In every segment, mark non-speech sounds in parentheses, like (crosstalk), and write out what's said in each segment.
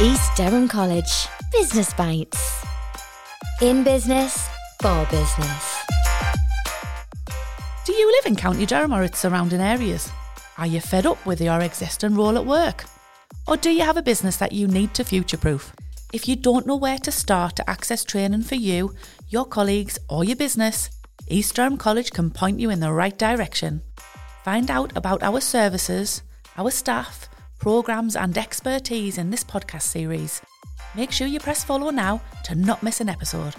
East Durham College Business Bites. In business, for business. Do you live in County Durham or its surrounding areas? Are you fed up with your existing role at work? Or do you have a business that you need to future proof? If you don't know where to start to access training for you, your colleagues, or your business, East Durham College can point you in the right direction. Find out about our services, our staff, programmes, and expertise in this podcast series. Make sure you press follow now to not miss an episode.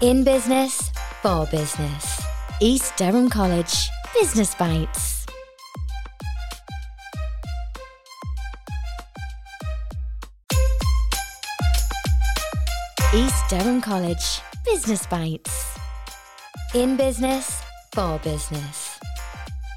In business, for business. East Durham College Business Bites. East Durham College Business Bites. In business, for business.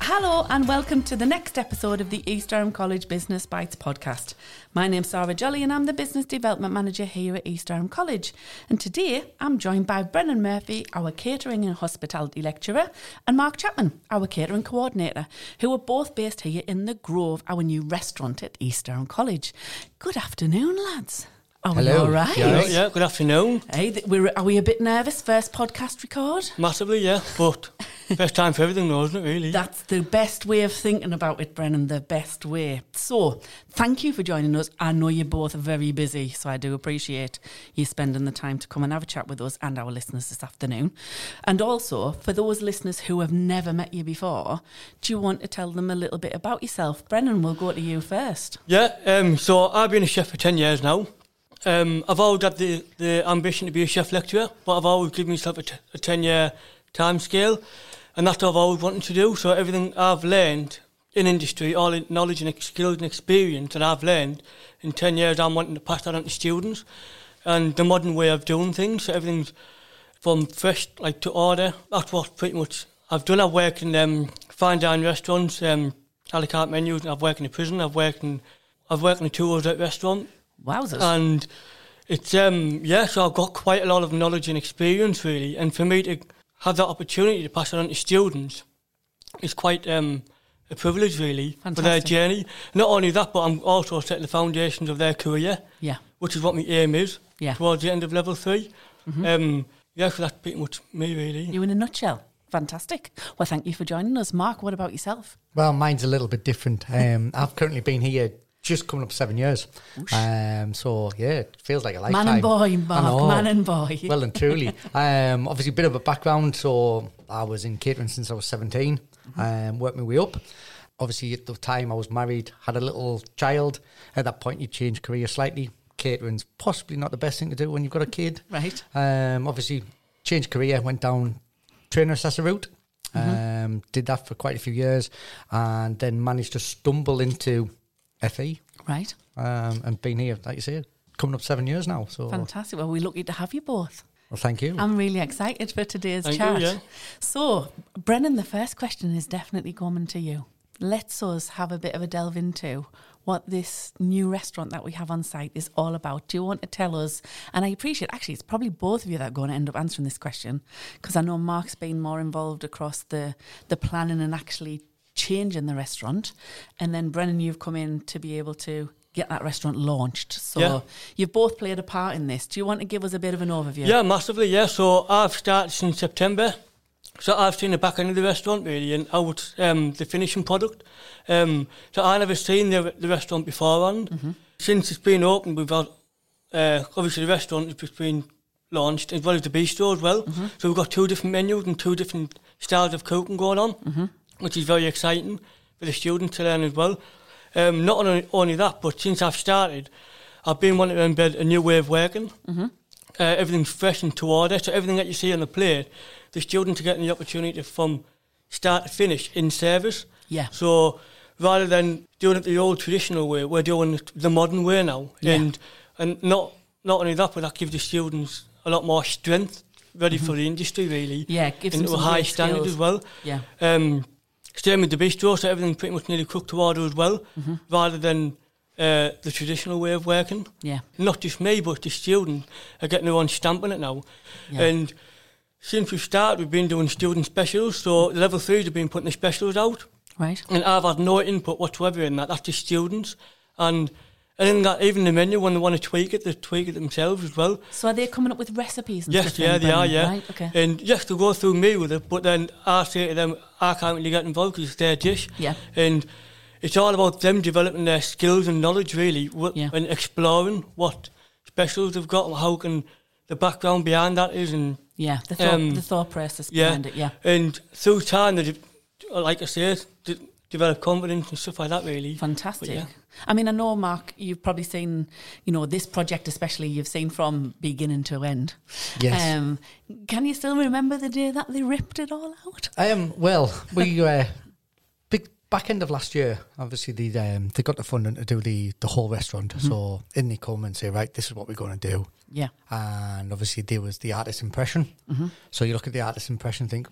Hello and welcome to the next episode of the East Durham College Business Bites podcast. My name's Sarah Jolly and I'm the Business Development Manager here at East Durham College. And today I'm joined by Brennan Murphy, our Catering and Hospitality Lecturer, and Mark Chapman, our Catering Coordinator, who are both based here in The Grove, our new restaurant at East Durham College. Good afternoon, lads. Are we Hello. all right? Yeah. Yeah, good afternoon. Hey, th- we're, are we a bit nervous? First podcast record? Massively, yeah, but (laughs) first time for everything, though, isn't it, really? That's the best way of thinking about it, Brennan, the best way. So, thank you for joining us. I know you're both very busy, so I do appreciate you spending the time to come and have a chat with us and our listeners this afternoon. And also, for those listeners who have never met you before, do you want to tell them a little bit about yourself? Brennan, we'll go to you first. yeah, um, so I've been a chef for 10 years now. Um, I've always had the, the ambition to be a chef lecturer, but I've always given myself a, t- a 10 year time scale, and that's what I've always wanted to do. So everything I've learned in industry, all the knowledge and skills and experience that I've learned in 10 years, I'm wanting to pass that on to students. And the modern way of doing things, so everything's from fresh like to order. That's what pretty much I've done. I've worked in um, fine dining restaurants, um, a la carte menus. I've worked in a prison. I've worked in I've worked in a at restaurant, Wowzers. and it's um yeah. So I've got quite a lot of knowledge and experience really, and for me to have that opportunity to pass it on to students is quite um a privilege really for their journey. Not only that, but I'm also setting the foundations of their career yeah. which is what my aim is Yeah. Mm-hmm. towards the end of level 3 Um, yeah, so that's pretty much me, really. You in a nutshell. Fantastic. Well, thank you for joining us. Mark, what about yourself? Well, mine's a little bit different. Um, I've currently been here just coming up seven years. Um, so yeah, it feels like a lifetime. Man and boy, Mark. Man and boy. Well and truly. (laughs) um, obviously, a bit of a background. So I was in catering since I was 17 um, worked my way up. Obviously, at the time I was married, had a little child. At that point, you change career slightly. Catering's possibly not the best thing to do when you've got a kid. Right. Um, obviously, changed career, went down trainer assessor route. Um, did that for quite a few years, and then managed to stumble into FE. Right. Um, and been here, like you say, coming up seven years now. So, Fantastic. Well, we're lucky to have you both. well, thank you. I'm really excited for today's Thank you, chat. yeah. So, Brennan, the first question is definitely coming to you. Let's us have a bit of a delve into what this new restaurant that we have on site is all about. Do you want to tell us? And I appreciate, actually, it's probably both of you that are going to end up answering this question because I know Mark's been more involved across the, the planning and actually changing the restaurant. And then, Brennan, you've come in to be able to get that restaurant launched. So, Yeah. you've both played a part in this. Do you want to give us a bit of an overview? Yeah, massively, yeah. So I've started since September. So I've seen the back end of the restaurant, really, and out um, the finishing product. Um, so I never seen the, the restaurant beforehand. Since it's been open, we've had, uh, obviously the restaurant has just been launched, as well as the bistro as well. So we've got two different menus and two different styles of cooking going on, which is very exciting for the students to learn as well. Um, not only, only that, but since I've started, I've been wanting to embed a new way of working. Uh, everything's fresh and to order, so everything that you see on the plate, the students are getting the opportunity from start to finish in service. Yeah. So rather than doing it the old traditional way, we're doing it the modern way now. Yeah. And and not not only that, but that gives the students a lot more strength, ready for the industry really. Mm-hmm. Yeah, gives them and to a high standard skills. as well. Yeah. Um, same with the bistro, so everything's pretty much nearly cooked to order as well, Mm-hmm. rather than uh, the traditional way of working. Yeah. Not just me, but the students are getting their own stamp on it now. Yeah. And since we've started, we've been doing student specials, so the level threes have been putting the specials out. Right. And I've had no input whatsoever in that. That's just students. And And then that, even the menu, when they want to tweak it, they tweak it themselves as well. So are they coming up with recipes and Yes, stuff? yeah, they are, yeah. Right, okay. And yes, they go through me with it, but then I say to them, I can't really get involved because it's their dish. Yeah. And it's all about them developing their skills and knowledge, really, wh- Yeah. and exploring what specials they've got, how can the background behind that is, and Yeah, the thought, Um, the thought process yeah, behind it, yeah. And through time, they, de- like I said, de- develop confidence and stuff like that, really. Fantastic. Yeah. I mean, I know, Mark, you've probably seen, you know, this project especially, you've seen from beginning to end. Yes. Um, can you still remember the day that they ripped it all out? Um, well, we (laughs) uh, big back end of last year. Obviously, they um, they got the funding to do the the whole restaurant. So in they come and say, right, this is what we're going to do. Yeah. And obviously, there was the artist impression. So you look at the artist impression, and think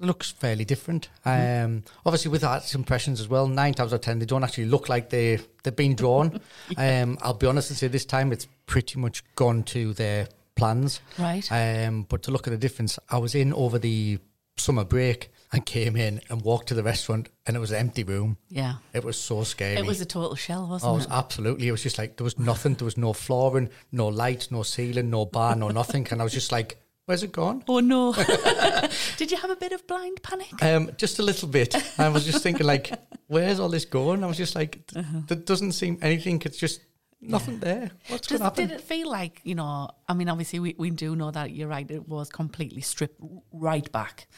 looks fairly different. Um, obviously, with artist impressions as well, nine times out of ten, they don't actually look like they they've been drawn. (laughs) um, I'll be honest and say this time it's pretty much gone to their plans. Right. Um, but to look at the difference, I was in over the summer break and came in and walked to the restaurant, and it was an empty room. Yeah. It was so scary. It was a total shell, Oh, wasn't it was it? absolutely. It was just like there was nothing. There was no flooring, no light, no ceiling, no bar, no nothing. And I was just like, "Where's it gone?" Oh, no. (laughs) Did you have a bit of blind panic? Um, just a little bit. I was just thinking, like, "Where's all this going?" I was just like, th- "There doesn't seem anything. It's just nothing there. What's going to happen?" did it feel like, you know, I mean, obviously we, we do know that you're right, it was completely stripped right back.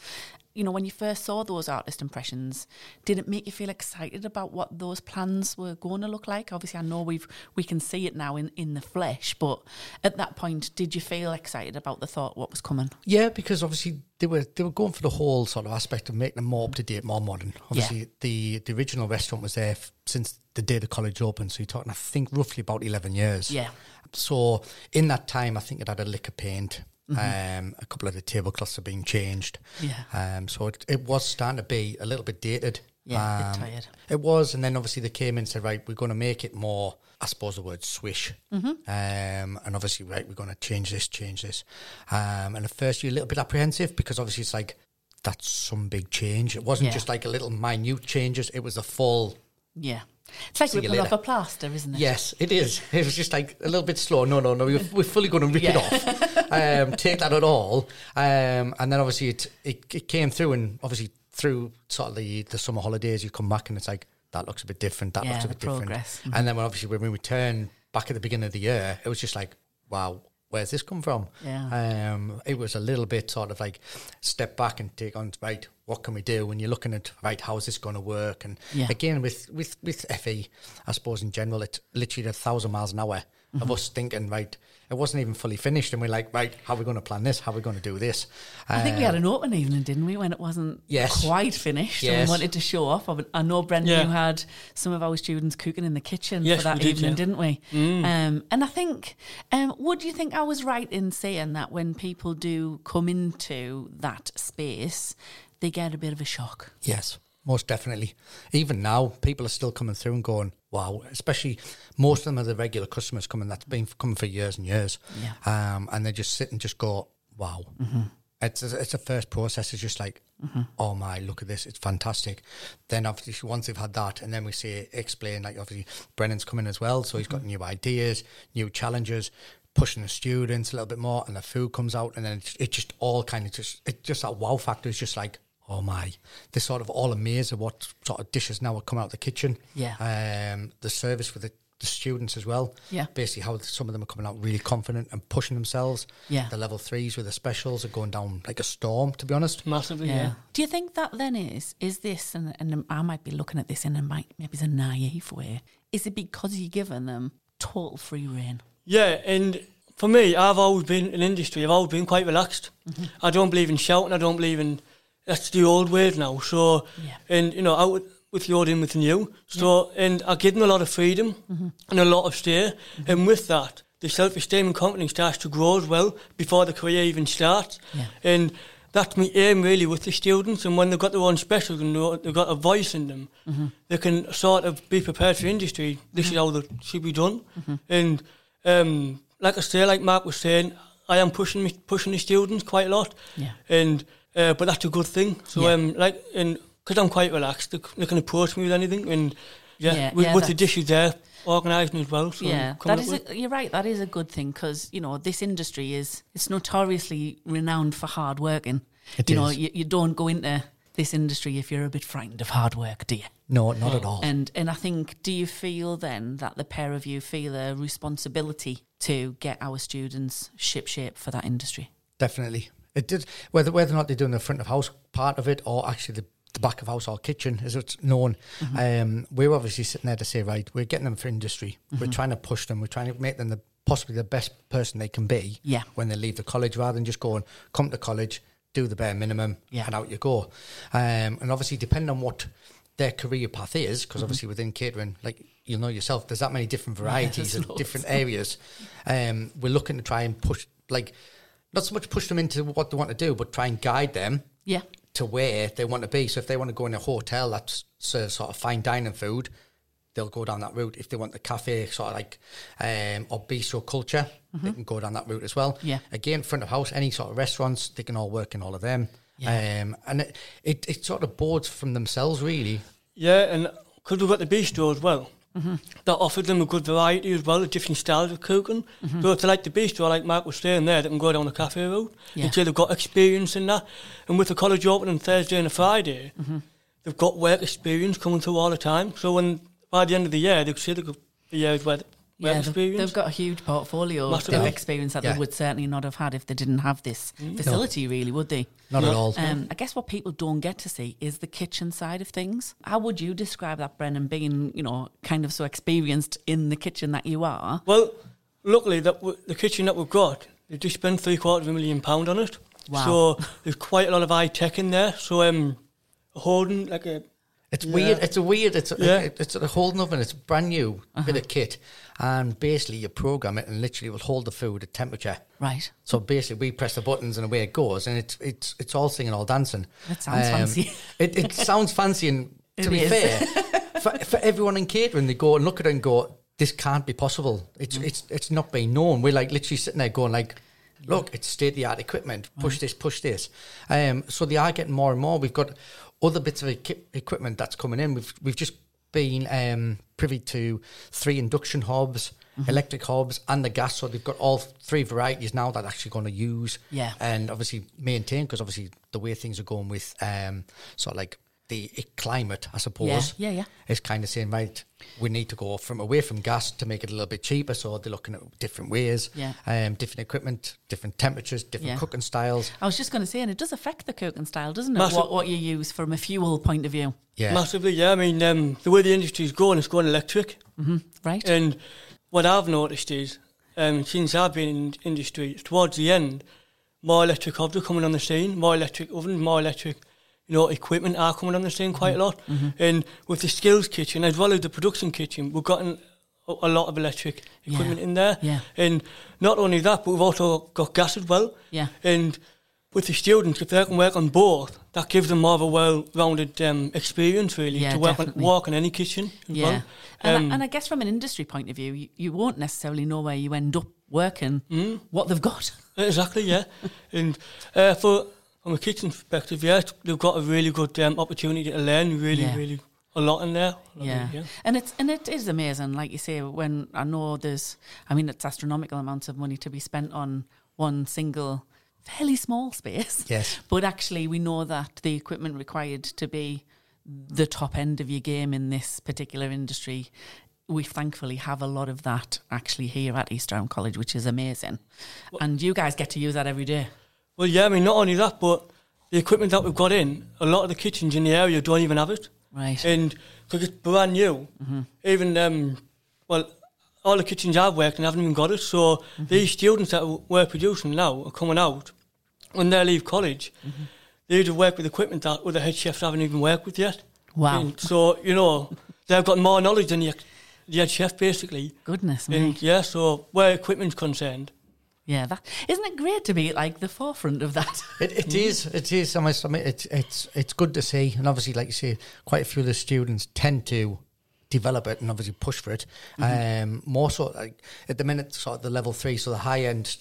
You know, when you first saw those artist impressions, did it make you feel excited about what those plans were going to look like? Obviously, I know we've we can see it now in, in the flesh, but at that point, did you feel excited about the thought what was coming? Yeah, because obviously they were they were going for the whole sort of aspect of making them more up to date, more modern. Obviously, the the original restaurant was there f- since the day the college opened, so you're talking, I think, roughly about eleven years. Yeah. So in that time, I think it had a lick of paint. Um, a couple of the tablecloths have been changed. Yeah. Um, so it, it was starting to be a little bit dated. Yeah, Um, tired. It was, and then obviously they came in and said, right, we're going to make it more. I suppose the word swish. Mm-hmm. Um, and obviously, right, we're going to change this, change this. Um, and at first, you're a little bit apprehensive because obviously it's like that's some big change. It wasn't Yeah. just like a little minute changes. It was a full. Yeah. It's like ripping off a plaster, isn't it? Yes, it is. It was just like a little bit slow. No, no, no. We're, we're fully going to rip it off. (laughs) Um, take that at all. Um, and then obviously it, it it came through, and obviously through sort of the, the summer holidays, you come back and it's like that looks a bit different. That Yeah, looks a bit different. Mhm. And then when obviously when we returned back at the beginning of the year, it was just like, wow. Where's this come from? Yeah. Um, it was a little bit sort of like step back and take on right. What can we do? When you're looking at right, how is this going to work? And Yeah. again, with with with FE, I suppose in general, it's literally a thousand miles an hour of Mm-hmm. us thinking right. It wasn't even fully finished, and we're like, right, how are we going to plan this? How are we going to do this? I think we had Um, an open evening, didn't we, when it wasn't Yes. quite finished and we wanted to show off. I- I know, Brendan, Yeah. you had some of our students cooking in the kitchen Yes, for that we did, evening, yeah. didn't we? Um, and I think, um, would you think I was right in saying that when people do come into that space, they get a bit of a shock? Yes, most definitely. Even now, people are still coming through and going, wow. Especially most of them are the regular customers coming that's been coming for years and years. Yeah. Um, and they just sit and just go, wow. Mm-hmm. It's a, it's a first process. It's just like, mm-hmm. oh my, look at this. It's fantastic. Then obviously once they've had that, and then we say explain like obviously Brennan's coming as well, so he's got mm-hmm. new ideas, new challenges. Pushing the students a little bit more, and the food comes out, and then it, it just all kind of just it just that wow factor is just like oh my, they're sort of all amazed at what sort of dishes now are coming out of the kitchen. Yeah. Um, the service for the, the students as well. Yeah. Basically, how some of them are coming out really confident and pushing themselves. Yeah. The level threes with the specials are going down like a storm, to be honest. Massively, yeah. Do you think that then is is this and and I might be looking at this in a might maybe it's a naive way? Is it because you're giving them total free rein? Yeah, and for me, I've always been in industry. I've always been quite relaxed. I don't believe in shouting. I don't believe in that's the old ways now. So, Yeah. and you know, out with, with the old in with the new. So, and I give them a lot of freedom mm-hmm. and a lot of stay. Mm-hmm. And with that, the self-esteem and confidence starts to grow as well before the career even starts. Yeah. And that's my aim really with the students. And when they've got their own specials and they've got a voice in them, mm-hmm. they can sort of be prepared for industry. This is how it should be done. And um, like I say, like Mark was saying, I am pushing me, pushing the students quite a lot. Yeah. And uh, but that's a good thing. So Yeah. um, like and because I'm quite relaxed, they, c- they can approach me with anything. And Yeah, Yeah, with, yeah, with the dishes there, organising as well. So yeah, coming that up is. with- A, you're right. That is a good thing because you know this industry is it's notoriously renowned for hard working. It you know, you, you don't go into this industry if you're a bit frightened of hard work, do you? No, not at all. And and I think, do you feel then that the pair of you feel a responsibility to get our students ship shape for that industry? Definitely. It did whether whether or not they're doing the front of house part of it or actually the, the back of house or kitchen as it's known. Um, we're obviously sitting there to say, right, we're getting them for industry. We're trying to push them. We're trying to make them the possibly the best person they can be Yeah. when they leave the college rather than just going, come to college, do the bare minimum Yeah. and out you go. Um, and obviously depending on what their career path is, Mm-hmm. because obviously within catering, like you'll know yourself, there's that many different varieties there's and loads. different areas. Um, we're looking to try and push, like, not so much push them into what they want to do, but try and guide them Yeah, to where they want to be. So if they want to go in a hotel that serves sort of fine dining food, they'll go down that route. If they want the cafe sort of like um, or bistro culture, they can go down that route as well. Mm-hmm. Yeah. Again, front of house, any sort of restaurants, they can all work in all of them. Yeah. Um, and it, it it sort of boards from themselves really. Yeah, and because we've got the bistro as well, Mm-hmm. that offered them a good variety as well, of different styles of cooking. Mm-hmm. So if they like the bistro, like Mark was saying there, they can go down the cafe route Yeah. and say they've got experience in that. And with the college opening Thursday and a Friday, Mm-hmm. they've got work experience coming through all the time. So when by the end of the year, they could see the years worth yeah. They've, experience. they've got a huge portfolio Massive. of experience that Yeah. they would certainly not have had if they didn't have this facility. Really, would they? Not at all. Um, I guess what people don't get to see is the kitchen side of things. How would you describe that, Brennan, being, you know, kind of so experienced in the kitchen that you are? Well, luckily that w- the kitchen that we've got, they just spent three quarters of a million pound on it. Wow. So there's quite a lot of high tech in there. So um, holding like a It's Yeah. weird. It's a weird. It's a, Yeah. it- it's a holding oven. It's brand new Uh-huh. bit of kit, and basically you program it and literally will hold the food at temperature. Right. So basically, we press the buttons and away it goes, and it's it's it's all singing, all dancing. That sounds fancy. It, it (laughs) sounds fancy, and to It be is. fair, (laughs) for, for everyone in catering, they go and look at it and go, "This can't be possible. It's Mm. it's it's not being known." We're like literally sitting there going like. Look, it's state of the art equipment. Push this, push this. Um, so they are getting more and more. We've got other bits of equi- equipment that's coming in. We've we've just been um, privy to three induction hobs, Mm-hmm. electric hobs, and the gas. So they've got all three varieties now that they're actually going to use Yeah. and obviously maintain because obviously the way things are going with um, sort of like the climate, I suppose. Yeah, yeah, yeah. Is kind of saying right, we need to go from away from gas to make it a little bit cheaper. So they're looking at different ways, Yeah. um, different equipment, different temperatures, different Yeah. cooking styles. I was just going to say, and it does affect the cooking style, doesn't it? Massive- What, what you use from a fuel point of view, Yeah, massively. Yeah, I mean um, the way the industry's going, it's going electric. right? And what I've noticed is, um, since I've been in industry, towards the end, more electric hobs are coming on the scene, more electric ovens, more electric, you know, equipment are coming on the scene quite a lot. And with the skills kitchen as well as the production kitchen, we've gotten a, a lot of electric Yeah. equipment in there. Yeah. And not only that, but we've also got gas as well. Yeah. And with the students, if they can work on both, that gives them more of a well-rounded um, experience, really, Yeah, to work on, work in any kitchen yeah. well. And, Um, I, and I guess from an industry point of view, you, you won't necessarily know where you end up working, Mm. what they've got. Exactly, yeah. (laughs) and uh, for from a kitchen perspective, yeah, it's- they've got a really good um, opportunity to learn. Really, Yeah. really a lot in there. A lot Yeah. and it's and it is amazing. Like you say, when I know there's, I mean, it's astronomical amounts of money to be spent on one single, fairly small space. Yes. (laughs) but actually, we know that the equipment required to be the top end of your game in this particular industry. We thankfully have a lot of that actually here at East Durham College, which is amazing. and you guys get to use that every day. Well, yeah. I mean, not only that, but the equipment that we've got in, a lot of the kitchens in the area don't even have it. Right. And because it's brand new, mm-hmm. even um, well, all the kitchens I've worked in haven't even got it. So mm-hmm. these students that we're producing now are coming out when they leave college. Mm-hmm. They either work with equipment that other head chefs haven't even worked with yet. Wow. And so you know they've got more knowledge than the, the head chef basically. Goodness me. And yeah, so where equipment's concerned, Yeah, that isn't it great to be at, like the forefront of that. (laughs) It, it is. It is. I must admit, it's it's it's good to see, and obviously, like you say, quite a few of the students tend to develop it and obviously push for it. Um, more so, like at the minute, sort of the level three, so the high end,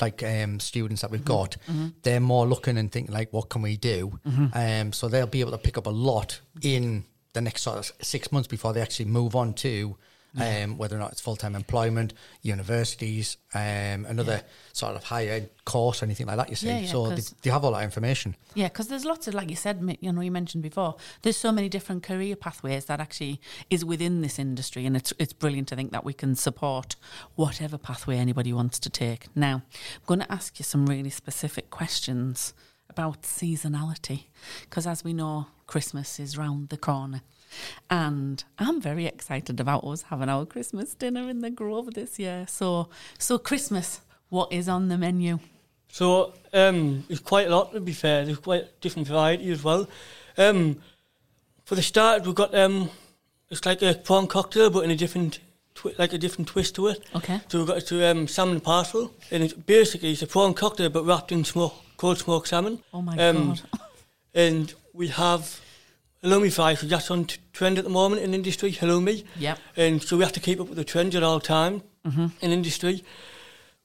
like um, students that we've got, they're more looking and thinking like, what can we do? Um, so they'll be able to pick up a lot in the next sort of six months before they actually move on to um, whether or not it's full time employment, universities, um, another sort of higher ed course, anything like that. You see, Yeah, yeah, so they, they have all that information. Yeah, because there's lots of, like you said, you know, you mentioned before, there's so many different career pathways that actually is within this industry, and it's it's brilliant to think that we can support whatever pathway anybody wants to take. Now, I'm going to ask you some really specific questions about seasonality, because as we know, Christmas is round the corner. And I'm very excited about us having our Christmas dinner in the Grove this year. So, so Christmas, what is on the menu? So um, there's quite a lot to be fair. There's quite different variety as well. Um, for the start, we've got um, it's like a prawn cocktail, but in a different twi- like a different twist to it. Okay. So we've got to um, salmon parcel, and it's basically it's a prawn cocktail but wrapped in smoke, cold smoked salmon. Oh my Um, God. (laughs) And we have halloumi fries, so that's on t- trend at the moment in industry, halloumi. Yep. And so we have to keep up with the trends at all time Mm-hmm. in industry.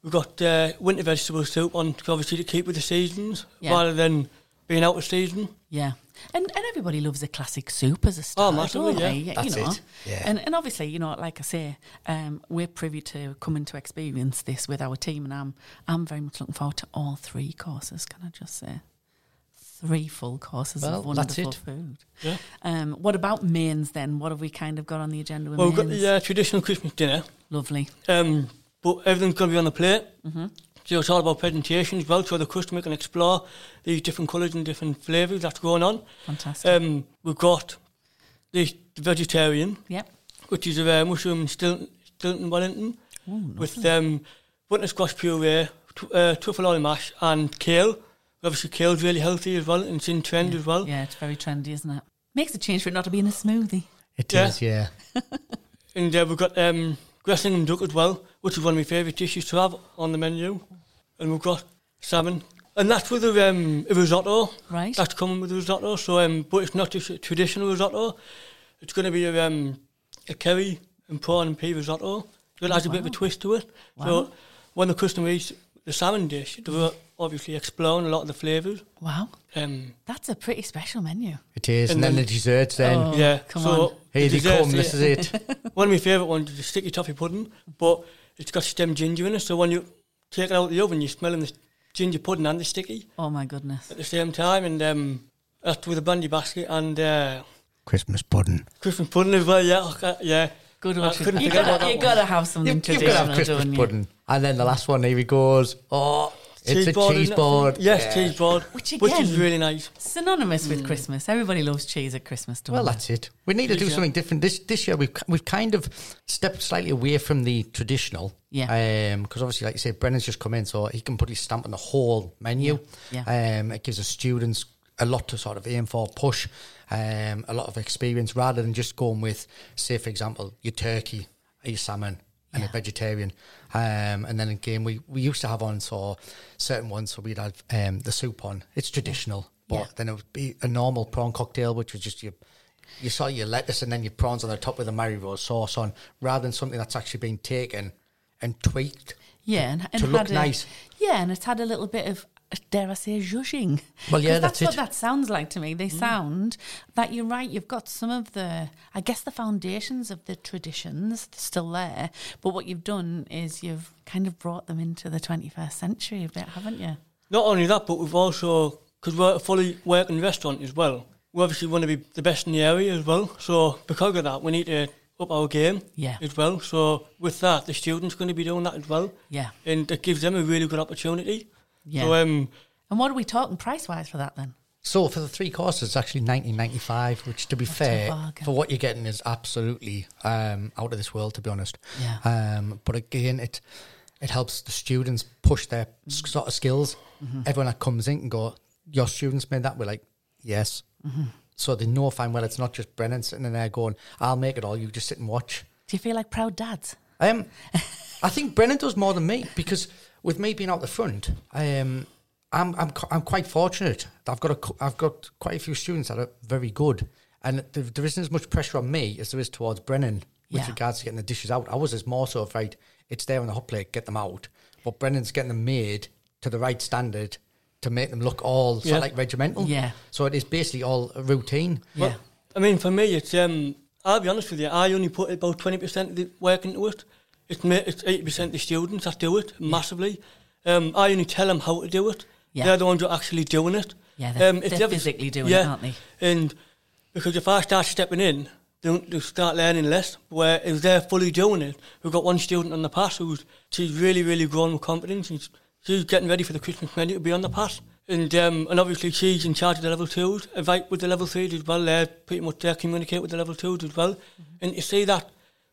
We've got uh, winter vegetable soup on, obviously to keep with the seasons, Yeah. rather than being out of season. Yeah. And and everybody loves a classic soup as a start, massively, don't yeah. they? That's you know. it, yeah. And and obviously, you know, like I say, um, we're privy to coming to experience this with our team, and I'm I'm very much looking forward to all three courses. Can I just say, three full courses Well, of wonderful food. Yeah. Um, what about mains then? What have we kind of got on the agenda with Well, we've got the uh, traditional Christmas dinner, Lovely. um, but everything's going to be on the plate. Mm-hmm. So it's all about presentation as well, so the customer can explore these different colours and different flavours that's going on. Fantastic. Um, we've got the vegetarian, yep. which is a uh, mushroom Stilton, Stilton Wellington with um, butter squash puree, tw- uh, truffle oil mash, and kale. Obviously, kale's really healthy as well, and it's in trend as well. Yeah, it's very trendy, isn't it? Makes a change for it not to be in a smoothie. It Yeah. is, yeah. (laughs) And uh, we've got um, Gressingham duck as well, which is one of my favourite dishes to have on the menu. And we've got salmon. And that's with a, um, a risotto. Right. That's coming with a risotto. So, um, but it's not just a traditional risotto. It's going to be a, um, a curry and prawn and pea risotto. So it has a bit of a twist to it. Wow. So when the customer eats the salmon dish, they're obviously exploring a lot of the flavours. Wow. Um, That's a pretty special menu. It is. And, And then, then- the desserts then. Oh. yeah. come so on. Here the they come, this is it. (laughs) One of my favourite ones is the sticky toffee pudding, but it's got stem ginger in it. So when you take it out of the oven, you're smelling the ginger pudding and the sticky Oh my goodness. at the same time. And um, that's with a brandy basket and uh, Christmas pudding. Christmas pudding as well. Yeah, okay, yeah. Good one. couldn't You forget about gotta, that you one. gotta have something You've, you've got to have Christmas pudding. And then the last one, here he goes. Oh, it's a board, cheese board. Yes, Yeah. cheese board, Which which is really nice. Synonymous with Christmas. Everybody loves cheese at Christmas, don't Well, they? that's it. We need to do Yeah. something different this this year. We've we've kind of stepped slightly away from the traditional. Yeah. Because obviously, like you say, Brennan's just come in, so he can put his stamp on the whole menu. Yeah. Um, it gives the students a lot to sort of aim for, push, um, a lot of experience, rather than just going with, say, for example, your turkey, your salmon, and a vegetarian. Um, and then again, we, we used to have on so certain ones, so we'd have um, the soup on. It's traditional, but Yeah. then it would be a normal prawn cocktail, which was just your you saw your lettuce and then your prawns on the top with a Marie Rose sauce on, rather than something that's actually been taken and tweaked. Yeah, and, and to look a- nice. Yeah, and it's had a little bit of dare I say zhuzhing. Well, yeah, that's that's what that sounds like to me. They mm. sound that you're right. You've got some of the, I guess, the foundations of the traditions still there, but what you've done is you've kind of brought them into the 21st century a bit, haven't you? Not only that, but we've also, because we're a fully working restaurant as well, we obviously want to be the best in the area as well. So because of that, we need to up our game Yeah. as well. So with that, the students going to be doing that as well. Yeah. And it gives them a really good opportunity. Yeah. So um, And what are we talking price wise for that then? So for the three courses, it's actually nineteen ninety five, which to be a fair, for what you're getting is absolutely um, out of this world. To be honest, Yeah. Um, but again, it it helps the students push their s- sort of skills. Mm-hmm. Everyone that comes in can go, "Your students made that." We're like, "Yes." Mm-hmm. So they know fine well it's not just Brennan sitting in there going, "I'll make it all." You just sit and watch. Do you feel like proud dads? Um, I think Brennan does more than me because with me being out the front, um, I'm I'm I'm quite fortunate. I've got a cou- I've got quite a few students that are very good, and there, there isn't as much pressure on me as there is towards Brennan with Yeah. regards to getting the dishes out. I was as more so of right, it's there on the hot plate, get them out, but Brennan's getting them made to the right standard to make them look all sort of like regimental. Yeah. So it is basically all routine. Yeah. I mean, for me, it's um, I'll be honest with you. I only put about twenty percent of the work into it. It's eighty percent the students that do it massively. Um, I only tell them how to do it. Yeah. They're the ones who are actually doing it. Yeah, they're, Um, they're ever- physically doing yeah, it, aren't they? And because if I start stepping in, they'll, they'll start learning less. Where if they're fully doing it, we've got one student on the pass who's she's really, really grown with confidence. And she's getting ready for the Christmas menu to be on the pass. And um, and obviously she's in charge of the level twos. Invite with the level threes as well. They're pretty much they communicate with the level twos as well. And you see that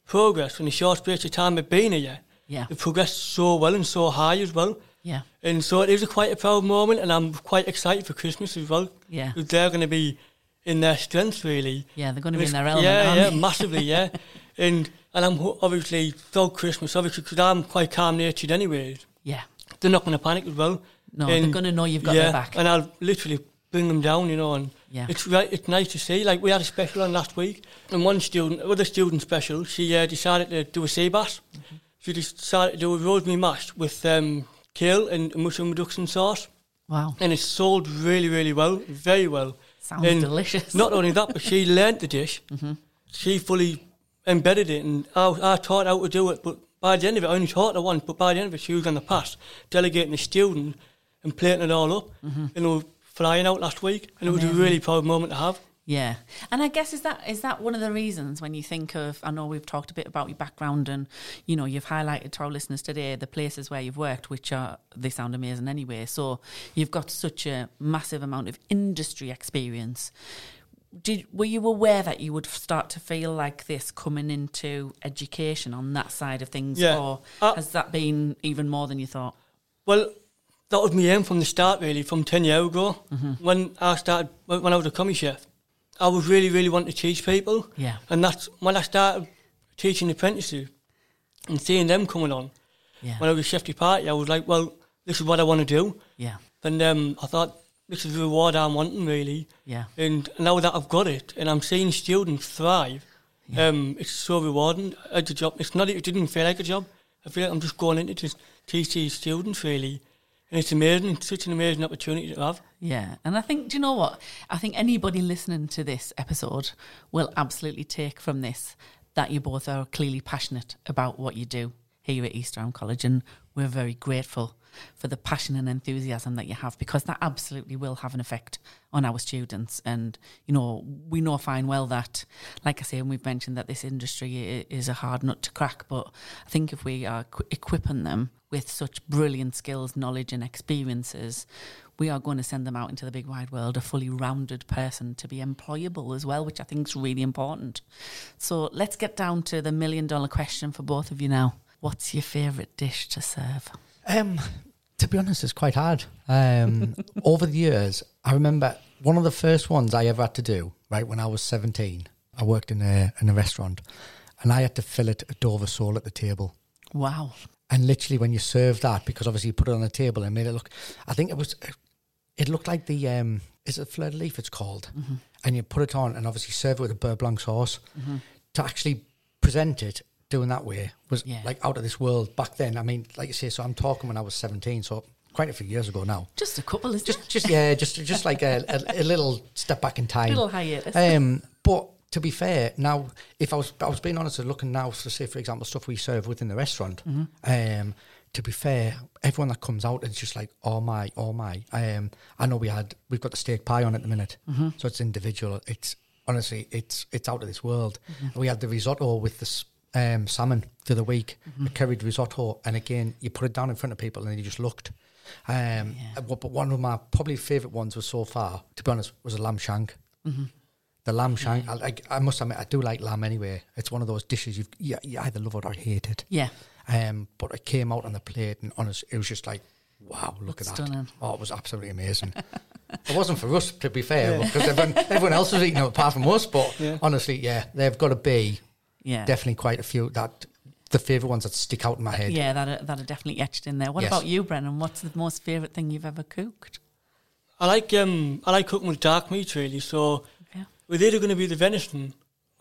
progress in a short space of time of being here. Yeah. They've progressed so well and so high as well. Yeah. And so it is a quite a proud moment, and I'm quite excited for Christmas as well. Yeah. they're going to be in their strength, really. Yeah, they're going to be in their element. Yeah, yeah, massively, yeah. (laughs) and and I'm obviously so Christmas, obviously, because I'm quite calm natured anyway. yeah. They're not going to panic as well. No, they're going to know you've got yeah, their back. and I'll literally bring them down, you know. And Yeah. it's right, it's nice to see. Like we had a special on last week, and one student, with a student special, she uh, decided to do a sea bass. Mm-hmm. She decided to do a rosemary mash with um, kale and mushroom reduction sauce Wow. and it sold really, really well, very well. Sounds And delicious. Mm-hmm. Not only that, but she (laughs) learnt the dish. She fully embedded it, and I, I taught her how to do it. But by the end of it, I only taught her once. But by the end of it, she was on the pass, delegating the student and plating it all up. Mm-hmm. They were flying out last week, and it was a really proud moment to have. Yeah, and I guess is that is that one of the reasons when you think of I know we've talked a bit about your background and you know you've highlighted to our listeners today the places where you've worked, which are they sound amazing anyway. So you've got such a massive amount of industry experience. Did were you aware that you would start to feel like this coming into education on that side of things, Yeah. or Uh, has that been even more than you thought? Well, that was my aim from the start, really, from 10 years ago. When I started, when I was a commis chef, I was really, really wanting to teach people. Yeah. And that's when I started teaching apprentices and seeing them coming on. Yeah, When I was a chef de partie, I was like, well, this is what I want to do. yeah, And um, I thought, this is the reward I'm wanting, really. yeah, And now that I've got it, and I'm seeing students thrive, um, it's so rewarding. It's a job. It's not. It didn't feel like a job. I feel like I'm just going in to just teach these students really, and it's amazing. It's such an amazing opportunity to have. Yeah, and I think, do you know what? I think anybody listening to this episode will absolutely take from this that you both are clearly passionate about what you do here at East Durham College, and we're very grateful for the passion and enthusiasm that you have because that absolutely will have an effect on our students. And you know, we know fine well that, like I say, and we've mentioned that this industry is a hard nut to crack, but I think if we are equipping them with such brilliant skills, knowledge, and experiences, we are going to send them out into the big wide world a fully rounded person to be employable as well, which I think is really important. So let's get down to the million dollar question for both of you now. What's your favourite dish to serve? Um, to be honest, it's quite hard. Um, (laughs) over the years, I remember one of the first ones I ever had to do. Right when I was seventeen, I worked in a in a restaurant, and I had to fillet a Dover sole at the table. Wow. And literally, when you serve that, because obviously you put it on the table and made it look, I think it was, it looked like the um, is it fleur de lis? It's called, and you put it on and obviously serve it with a beurre blanc sauce. To actually present it doing that way was Yeah. like out of this world back then. I mean, like you say, so I'm talking when I was 17, so quite a few years ago now. Just a couple, isn't Just, it? just yeah, just just like a, a, a little step back in time. Little hiatus. Um, but to be fair, now if I was I was being honest, looking now for say for example stuff we serve within the restaurant. Um, to be fair, everyone that comes out is just like oh my, oh my. Um, I know we had we've got the steak pie on at the minute, so it's individual. It's honestly it's it's out of this world. We had the risotto with the um, salmon for the other week, a curried risotto, and again you put it down in front of people and you just looked. Um, but but one of my probably favourite ones was so far, to be honest, was a lamb shank. The lamb shank, I, like, I must admit, I do like lamb anyway. It's one of those dishes you've, you, you either love it or hate it. Yeah. Um, but it came out on the plate, and honest, it was just like, wow, look at that. Stunning. Oh, it was absolutely amazing. (laughs) it wasn't for us, to be fair, because everyone, everyone else was eating it apart from us. But honestly, yeah, they've got to be Yeah. definitely quite a few that the favourite ones that stick out in my head. Yeah, that are, that are definitely etched in there. What Yes. about you, Brennan? What's the most favourite thing you've ever cooked? I like um I like cooking with dark meat really. So Yeah. we're either going to be the venison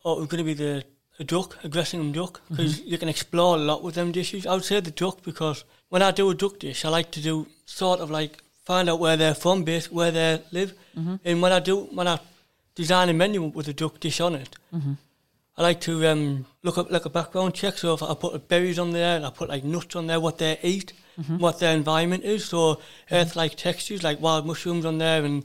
or we're going to be the a duck, a Gressingham duck, because you can explore a lot with them dishes. I would say the duck because when I do a duck dish, I like to do sort of like find out where they're from, base where they live, and when I do when I design a menu with a duck dish on it. Mm-hmm. I like to um, look up like a background check. So if I put berries on there, and I put like nuts on there, what they eat, mm-hmm. what their environment is. So earth-like textures, like wild mushrooms on there, and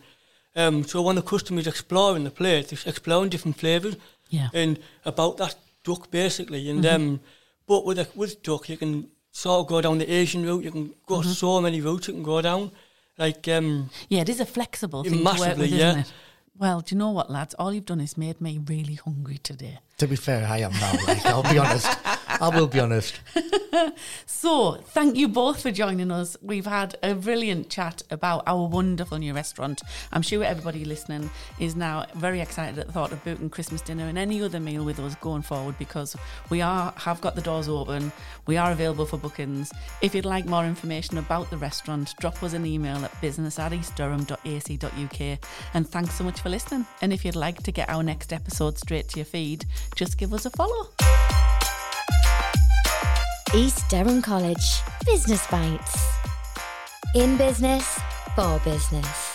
um, so when the customer's exploring the plate, they're exploring different flavours. Yeah. And about that duck basically, and mm-hmm. um, but with a, with duck you can sort of go down the Asian route. You can go mm-hmm. so many routes you can go down. Like um, yeah, it is a flexible thing massively, to work with, yeah. isn't it? Well, do you know what, lads? All you've done is made me really hungry today. To be fair, I am now. Like, I'll be honest. (laughs) I will be honest. (laughs) so, thank you both for joining us. We've had a brilliant chat about our wonderful new restaurant. I'm sure everybody listening is now very excited at the thought of booking Christmas dinner and any other meal with us going forward because we are have got the doors open. We are available for bookings. If you'd like more information about the restaurant, drop us an email at business at eastdurham.ac.uk. And thanks so much for listening. And if you'd like to get our next episode straight to your feed, just give us a follow. East Durham College Business Bites. In business, for business.